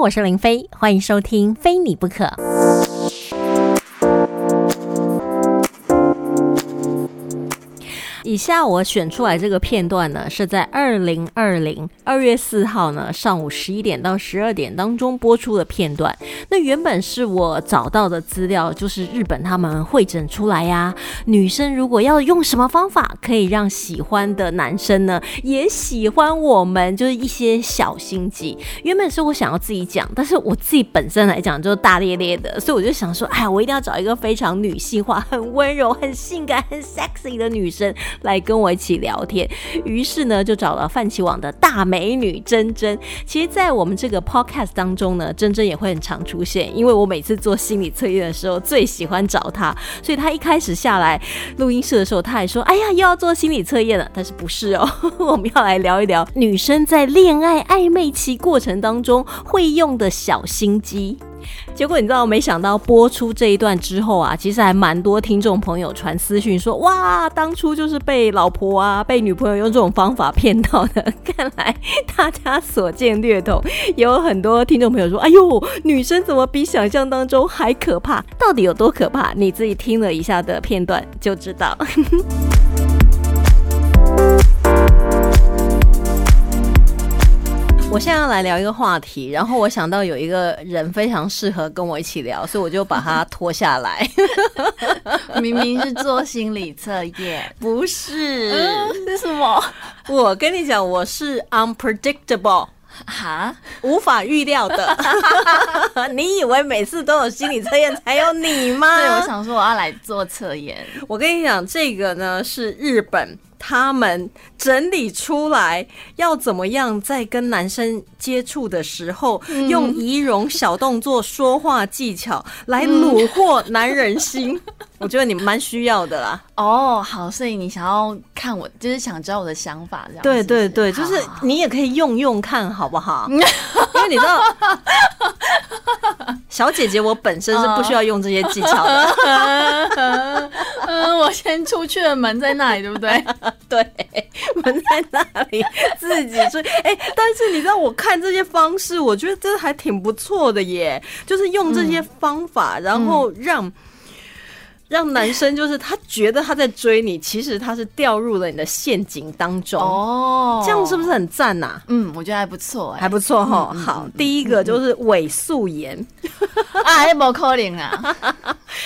我是林飞，欢迎收听《非你不可》。以下我选出来这个片段呢，是在二零二零二月四号呢上午十一点到十二点当中播出的片段。那原本是我找到的资料，就是日本他们会诊出来呀，女生如果要用什么方法可以让喜欢的男生呢也喜欢我们，就是一些小心机。原本是我想要自己讲，但是我自己本身来讲就大咧咧的，所以我就想说，哎，我一定要找一个非常女性化、很温柔、很性感、很 sexy 的女生。来跟我一起聊天，于是呢就找了泛起网的大美女珍珍。其实，在我们这个 podcast 当中呢，珍珍也会很常出现，因为我每次做心理测验的时候最喜欢找她，所以她一开始下来录音室的时候，她还说：“哎呀，又要做心理测验了。”但是不是哦？我们要来聊一聊女生在恋爱暧昧期过程当中会用的小心机。结果你知道，没想到播出这一段之后啊，其实还蛮多听众朋友传私讯说，哇，当初就是被老婆啊、被女朋友用这种方法骗到的。看来大家所见略同，也有很多听众朋友说，哎呦，女生怎么比想象当中还可怕？到底有多可怕？你自己听了一下的片段就知道。我现在要来聊一个话题，然后我想到有一个人非常适合跟我一起聊，所以我就把他拖下来。明明是做心理测验，不是？是什么？我跟你讲，我是 unpredictable，哈，无法预料的。你以为每次都有心理测验才有你吗？对，我想说我要来做测验。我跟你讲，这个呢是日本。他们整理出来要怎么样在跟男生接触的时候，用仪容小动作、说话技巧来虏获男人心。我觉得你蛮需要的啦。哦，好，所以你想要看我，就是想知道我的想法，这样。对对对，就是你也可以用用看，好不好？因为你知道，小姐姐我本身是不需要用这些技巧的。嗯，我先出去的门在那里，对不对？对，门在那里，自己追。哎，但是你知道，我看这些方式，我觉得真的还挺不错的耶，就是用这些方法，然后让。让男生就是他觉得他在追你，其实他是掉入了你的陷阱当中哦，这样是不是很赞呐？嗯，我觉得还不错，还不错哈。好，第一个就是伪素颜，啊，不可能啊！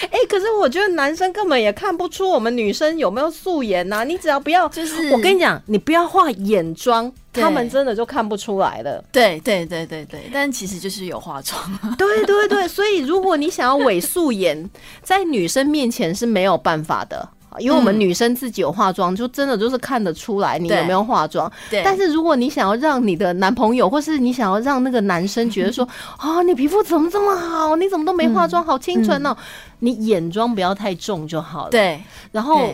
哎，可是我觉得男生根本也看不出我们女生有没有素颜呐。你只要不要，就是我跟你讲，你不要化眼妆。他们真的就看不出来了。对对对对对，但其实就是有化妆。对对对，所以如果你想要伪素颜，在女生面前是没有办法的，因为我们女生自己有化妆，就真的就是看得出来你有没有化妆。对。但是如果你想要让你的男朋友，或是你想要让那个男生觉得说 啊，你皮肤怎么这么好？你怎么都没化妆，好清纯哦！你眼妆不要太重就好了。对。然后。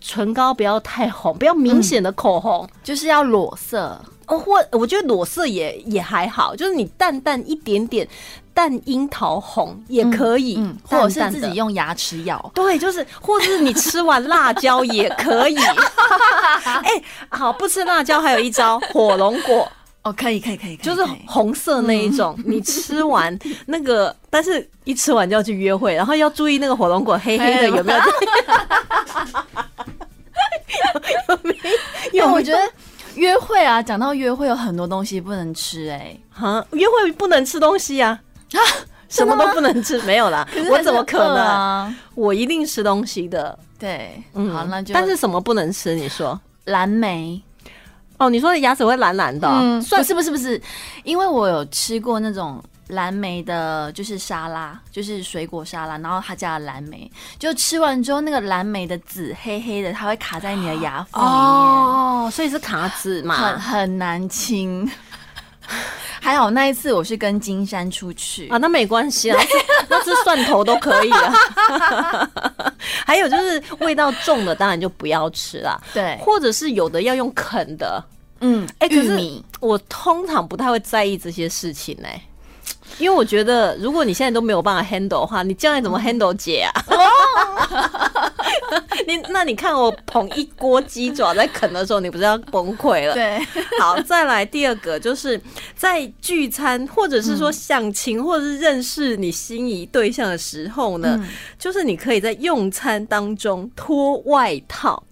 唇膏不要太红，不要明显的口红，就是要裸色哦。或我觉得裸色也也还好，就是你淡淡一点点淡樱桃红也可以，或者是自己用牙齿咬。对，就是或者是你吃完辣椒也可以。哎，好，不吃辣椒还有一招火龙果。哦，可以可以可以，就是红色那一种。你吃完那个，但是一吃完就要去约会，然后要注意那个火龙果黑黑的有没有？有没有？我觉得约会啊，讲到约会有很多东西不能吃哎。哈，约会不能吃东西啊？啊，什么都不能吃？没有啦，我怎么可能？我一定吃东西的。对，嗯，好，那就。但是什么不能吃？你说蓝莓。哦，你说的牙齿会蓝蓝的，嗯，算是不是不是，因为我有吃过那种蓝莓的，就是沙拉，就是水果沙拉，然后它加了蓝莓，就吃完之后那个蓝莓的籽黑黑的，它会卡在你的牙缝里面，哦，所以是卡籽嘛，很很难清。还好那一次我是跟金山出去。啊，那没关系啊，那是 蒜头都可以啊。还有就是味道重的，当然就不要吃啦。对，或者是有的要用啃的，嗯，哎，可是我通常不太会在意这些事情呢，因为我觉得如果你现在都没有办法 handle 的话，你将来怎么 handle 姐啊？你那你看我捧一锅鸡爪在啃的时候，你不是要崩溃了？对，好，再来第二个，就是在聚餐或者是说相亲，或者是认识你心仪对象的时候呢，就是你可以在用餐当中脱外套。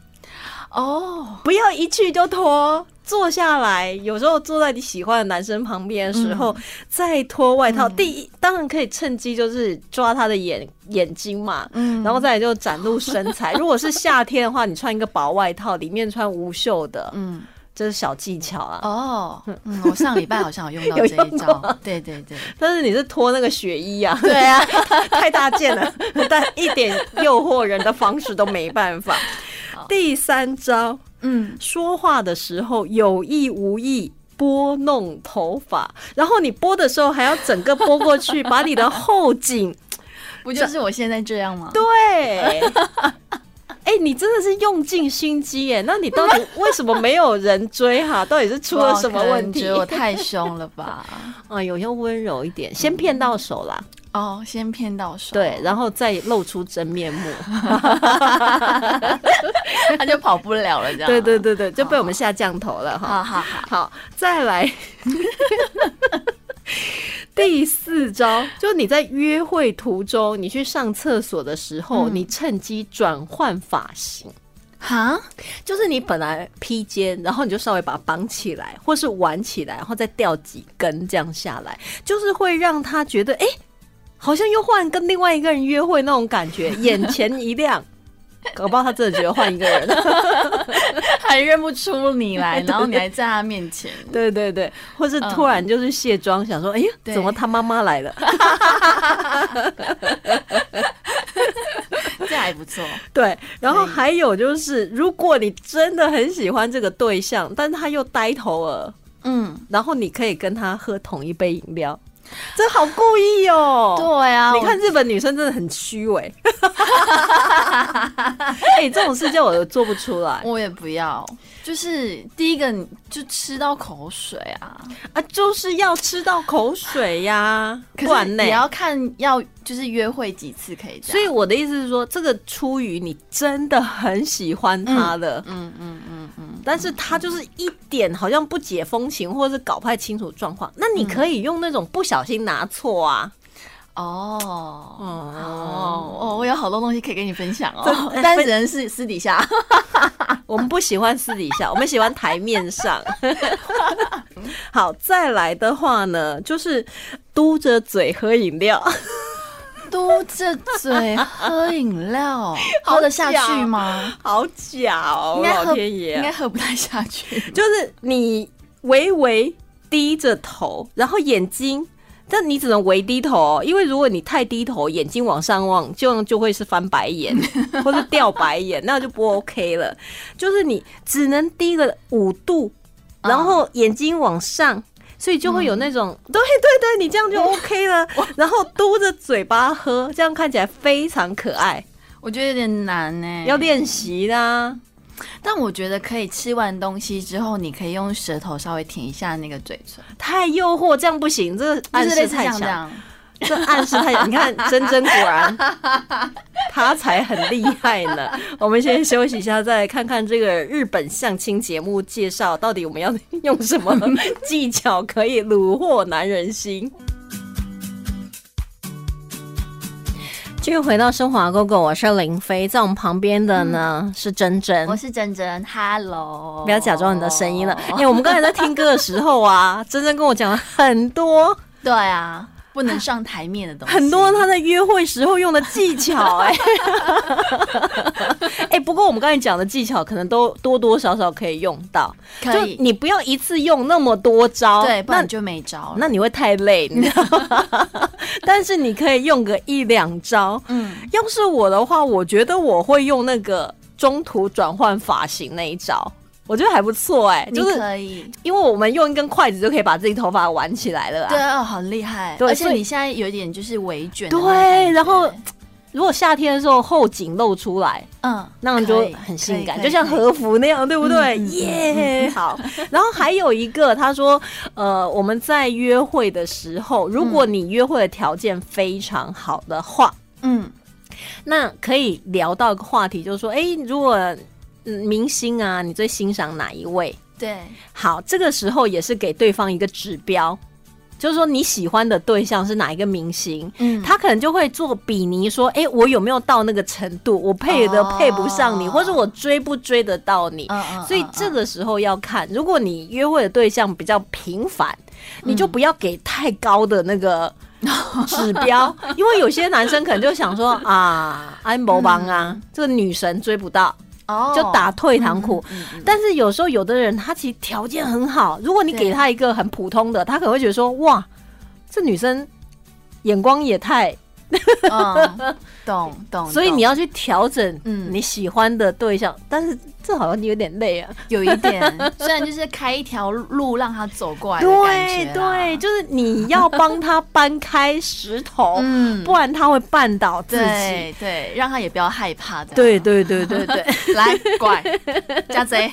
哦，不要一去就脱，坐下来，有时候坐在你喜欢的男生旁边的时候，再脱外套。第一，当然可以趁机就是抓他的眼眼睛嘛，嗯，然后再来就展露身材。如果是夏天的话，你穿一个薄外套，里面穿无袖的，嗯，这是小技巧啊。哦，嗯，我上礼拜好像有用到 这一招，对对对。但是你是脱那个雪衣啊，对啊，太大件了，但一点诱惑人的方式都没办法。第三招，嗯，说话的时候有意无意拨弄头发，然后你拨的时候还要整个拨过去，把你的后颈，不就是我现在这样吗？对，哎，你真的是用尽心机耶！那你到底为什么没有人追哈？到底是出了什么问题？我太凶了吧？啊，有要温柔一点，先骗到手啦。哦，先骗到手，对，然后再露出真面目，他就跑不了了，这样。对对对对，就被我们下降头了哈。好好好，好，再来 第四招，就你在约会途中，你去上厕所的时候，你趁机转换发型。哈，就是你本来披肩，然后你就稍微把它绑起来，或是挽起来，然后再掉几根这样下来，就是会让他觉得，哎。好像又换跟另外一个人约会那种感觉，眼前一亮，搞不好他真的觉得换一个人，还认不出你来，然后你还在他面前，对对对，或是突然就是卸妆，想说，哎呀，怎么他妈妈来了？这还不错。对，然后还有就是，如果你真的很喜欢这个对象，但是他又呆头了，嗯，然后你可以跟他喝同一杯饮料。真好故意哦！对啊，你看日本女生真的很虚伪。哎，这种事情我都做不出来，我也不要。就是第一个，你就吃到口水啊啊，就是要吃到口水呀。不然也要看要就是约会几次可以。所以我的意思是说，这个出于你真的很喜欢他的，嗯嗯嗯嗯，但是他就是一点好像不解风情，或者是搞不太清楚状况，那你可以用那种不小心拿错啊。哦哦哦！我有好多东西可以跟你分享哦，但只能是私底下。我们不喜欢私底下，我们喜欢台面上。好，再来的话呢，就是嘟着嘴喝饮料，嘟着嘴喝饮料，喝得下去吗？好假哦，老天爷，应该喝不太下去。就是你微微低着头，然后眼睛。但你只能微低头，因为如果你太低头，眼睛往上望，就就会是翻白眼 或者掉白眼，那就不 OK 了。就是你只能低个五度，然后眼睛往上，所以就会有那种对对对，你这样就 OK 了。然后嘟着嘴巴喝，这样看起来非常可爱。我觉得有点难呢，要练习啦。但我觉得可以吃完东西之后，你可以用舌头稍微舔一下那个嘴唇。太诱惑，这样不行，这暗示太强。这暗示太强。你看，珍珍果然，他才很厉害呢。我们先休息一下，再来看看这个日本相亲节目介绍，到底我们要用什么技巧可以虏获男人心。继续回到生华哥哥，我是林飞，在我们旁边的呢是珍珍，我是珍珍，Hello，不要假装你的声音了。因为，我们刚才在听歌的时候啊，珍珍跟我讲了很多，对啊。不能上台面的东西，很多他在约会时候用的技巧，哎，哎，不过我们刚才讲的技巧，可能都多多少少可以用到，可以，你不要一次用那么多招，对，不然就没招，那你会太累，你知道吗？但是你可以用个一两招，嗯，要是我的话，我觉得我会用那个中途转换发型那一招。我觉得还不错哎，就是可以，因为我们用一根筷子就可以把自己头发挽起来了啊！对啊，好厉害！而且你现在有点就是微卷，对，然后如果夏天的时候后颈露出来，嗯，那样就很性感，就像和服那样，对不对？耶，好。然后还有一个，他说，呃，我们在约会的时候，如果你约会的条件非常好的话，嗯。那可以聊到一个话题，就是说，哎、如果嗯明星啊，你最欣赏哪一位？对，好，这个时候也是给对方一个指标，就是说你喜欢的对象是哪一个明星，嗯，他可能就会做比拟，说，哎、我有没有到那个程度？我配的哦配不上你，或者我追不追得到你？嗯嗯，所以这个时候要看，如果你约会的对象比较频繁，你就不要给太高的那个 指标，因为有些男生可能就想说啊，安博邦啊，这个女神追不到，哦，就打退堂鼓。嗯，嗯嗯但是有时候有的人他其实条件很好，如果你给他一个很普通的，他可能会觉得说哇，这女生眼光也太，嗯，懂懂，所以你要去调整嗯你喜欢的对象，但是这好像有点累啊。有一点，虽然就是开一条路让他走过来的对对，就是你要帮他搬开石头，嗯不然他会绊倒自己。对对，让他也不要害怕的。对对对对对，来，乖，家贼，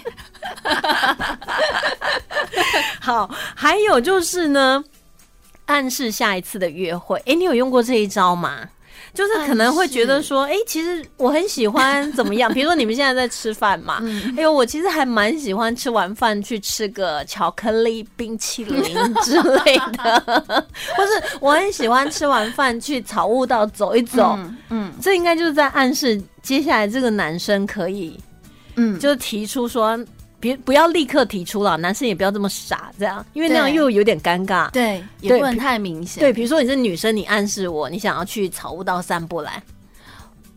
好，还有就是呢，暗示下一次的约会。哎，你有用过这一招吗？就是可能会觉得说，哎，其实我很喜欢怎么样？比如说你们现在在吃饭嘛，嗯哎呦，我其实还蛮喜欢吃完饭去吃个巧克力冰淇淋之类的，或是我很喜欢吃完饭去草悟道走一走。嗯嗯这应该就是在暗示接下来这个男生可以嗯，就是提出说，别不要立刻提出了，男生也不要这么傻，这样，因为那样又有点尴尬。对，也不能太明显。对，比如说你是女生，你暗示我你想要去草悟道散步来，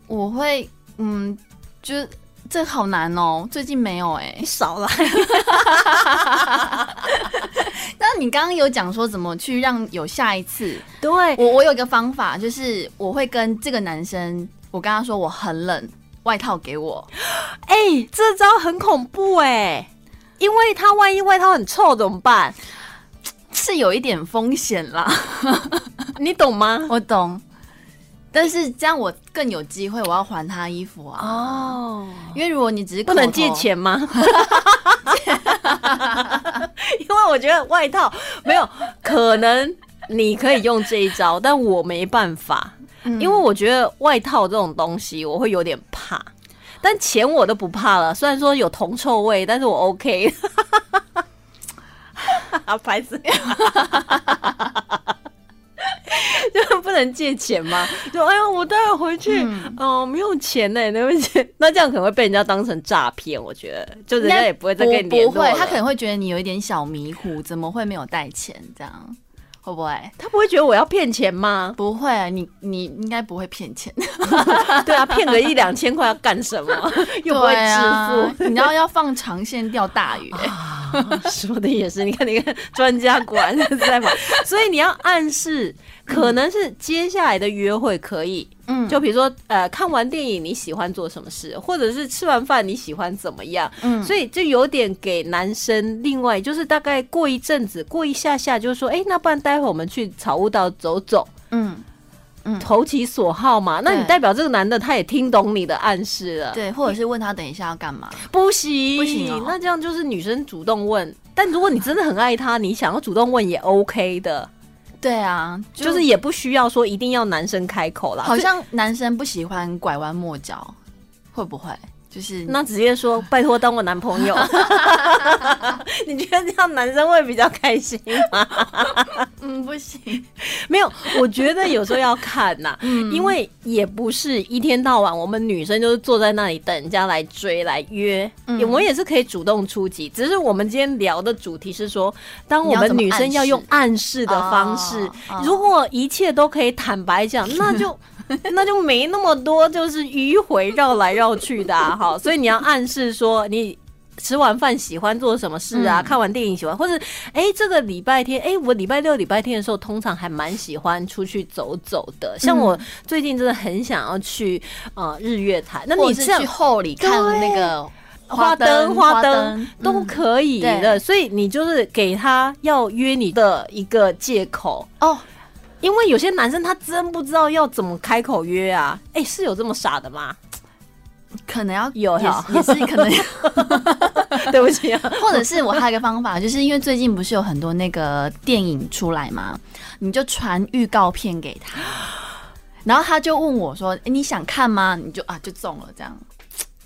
我会，嗯，就这好难哦，最近没有哎、你少来。但是你刚刚有讲说怎么去让有下一次，对，我我有一个方法，就是我会跟这个男生，我跟他说我很冷，外套给我。哎、这招很恐怖哎、因为他万一外套很臭怎么办？是有一点风险啦，你懂吗？我懂。但是这样我更有机会，我要还他衣服啊。哦，因为如果你只是不能借，钱吗？因为我觉得外套没有可能，你可以用这一招，但我没办法，嗯因为我觉得外套这种东西我会有点怕，但钱我都不怕了。虽然说有铜臭味，但是我 OK。啊，牌子。就不能借钱吗？就哎呀，我待会回去，嗯哦，没有钱呢，对不起。那这样可能会被人家当成诈骗，我觉得，就人家也不会再跟你联不会，络他可能会觉得你有一点小迷糊，怎么会没有带钱？这样会不会？他不会觉得我要骗钱吗？不会，啊你你应该不会骗钱，对啊，骗个一两千块要干什么？又不会支付啊富。你要要放长线钓大鱼、欸 说的也是，你看，你看，专家果然是在嘛，所以你要暗示，可能是接下来的约会可以，嗯。就比如说，呃，看完电影你喜欢做什么事，或者是吃完饭你喜欢怎么样，嗯。所以就有点给男生另外就是大概过一阵子，过一下下就是说，哎、那不然待会我们去草悟道走走，嗯，投其所好嘛。那你代表这个男的他也听懂你的暗示了，对，或者是问他等一下要干嘛？不行不行哦。那这样就是女生主动问，但如果你真的很爱他，你想要主动问也 OK 的，对啊，就是也不需要说一定要男生开口啦。好像男生不喜欢拐弯抹角，会不会？就是那直接说 拜托当我男朋友，你觉得这样男生会比较开心吗？嗯不行，没有，我觉得有时候要看呐、嗯因为也不是一天到晚我们女生就是坐在那里等人家来追来约，嗯我们也是可以主动出击。只是我们今天聊的主题是说，当我们女生要用暗示的方式如果一切都可以坦白讲，那就。那就没那么多，就是迂回绕来绕去的啊，哈。所以你要暗示说你吃完饭喜欢做什么事啊？嗯看完电影喜欢，或者哎、这个礼拜天，哎、我礼拜六、礼拜天的时候，通常还蛮喜欢出去走走的。像我最近真的很想要去呃日月潭，那你是去后里看那个花灯、花花灯都嗯可以的，对所以你就是给他要约你的一个借口。哦，因为有些男生他真不知道要怎么开口约啊，哎、是有这么傻的吗？可能要有也哈是也是可能，对不起啊，或者是我还有一个方法，就是因为最近不是有很多那个电影出来嘛，你就传预告片给他。然后他就问我说：“诶你想看吗？”你就啊就中了，这样，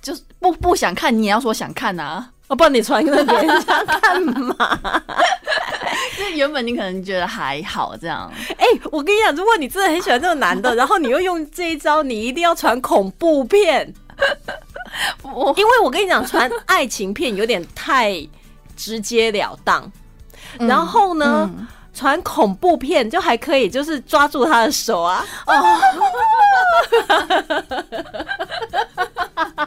就是不不想看，你也要说想看啊。哦，不然你传给人家干嘛？就原本你可能觉得还好这样，哎、我跟你讲，如果你真的很喜欢这个男的，然后你又用这一招，你一定要传恐怖片，我 因为我跟你讲，传爱情片有点太直截了当。然后呢，嗯传恐怖片就还可以，就是抓住他的手啊。哦。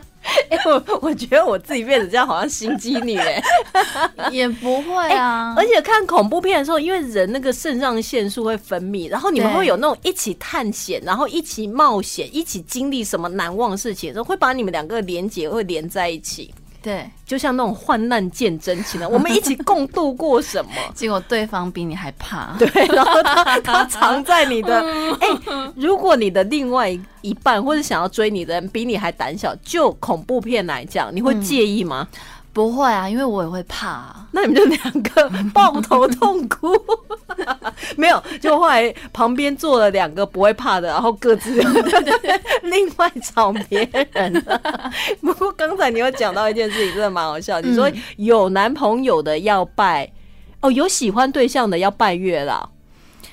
哎、我我觉得我自己变得这样，好像心机女哎、也不会啊，而且看恐怖片的时候，因为人那个肾上腺素会分泌，然后你们会有那种一起探险，然后一起冒险，一起经历什么难忘的事情的时候，会把你们两个连结会连在一起，对，就像那种患难见真情的，我们一起共度过什么？结果对方比你还怕，对，然后他他藏在你的 哎、如果你的另外一半或者想要追你的人比你还胆小，就恐怖片来讲，你会介意吗？不会啊，因为我也会怕啊、那你们就两个抱头痛哭，没有，就后来旁边坐了两个不会怕的，然后各自 另外找别人。不过刚才你有讲到一件事情，真的蛮好笑。你说有男朋友的要拜，哦，有喜欢对象的要拜月老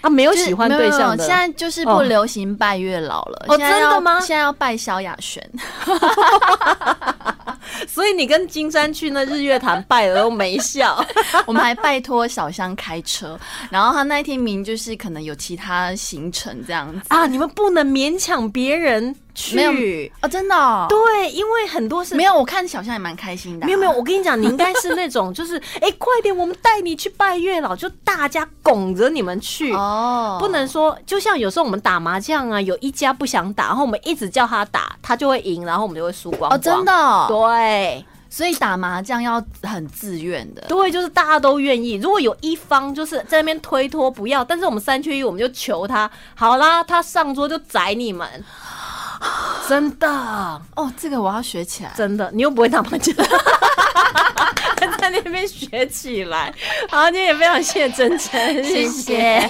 啊，没有喜欢对象的，现在就是不流行拜月老了。哦真的吗现在要拜萧亚轩，所以你跟金山去那日月潭拜了都没笑。我们还拜托小香开车，然后他那一天明明就是可能有其他行程这样子啊，你们不能勉强别人去。没有哦，真的、哦、对，因为很多是没有，我看小象也蛮开心的啊、没有没有，我跟你讲，你应该是那种，就是 哎、快点，我们带你去拜月老，就大家拱着你们去。哦，不能说，就像有时候我们打麻将啊，有一家不想打，然后我们一直叫他打，他就会赢，然后我们就会输光哦，真的、哦，对所以打麻将要很自愿的。对，就是大家都愿意。如果有一方就是在那边推脱不要，但是我们三缺一，我们就求他，好啦，他上桌就宰你们。真的，哦，这个我要学起来。真的，你又不会打麻将，在那边学起来。好，今天也非常谢谢真真，谢谢谢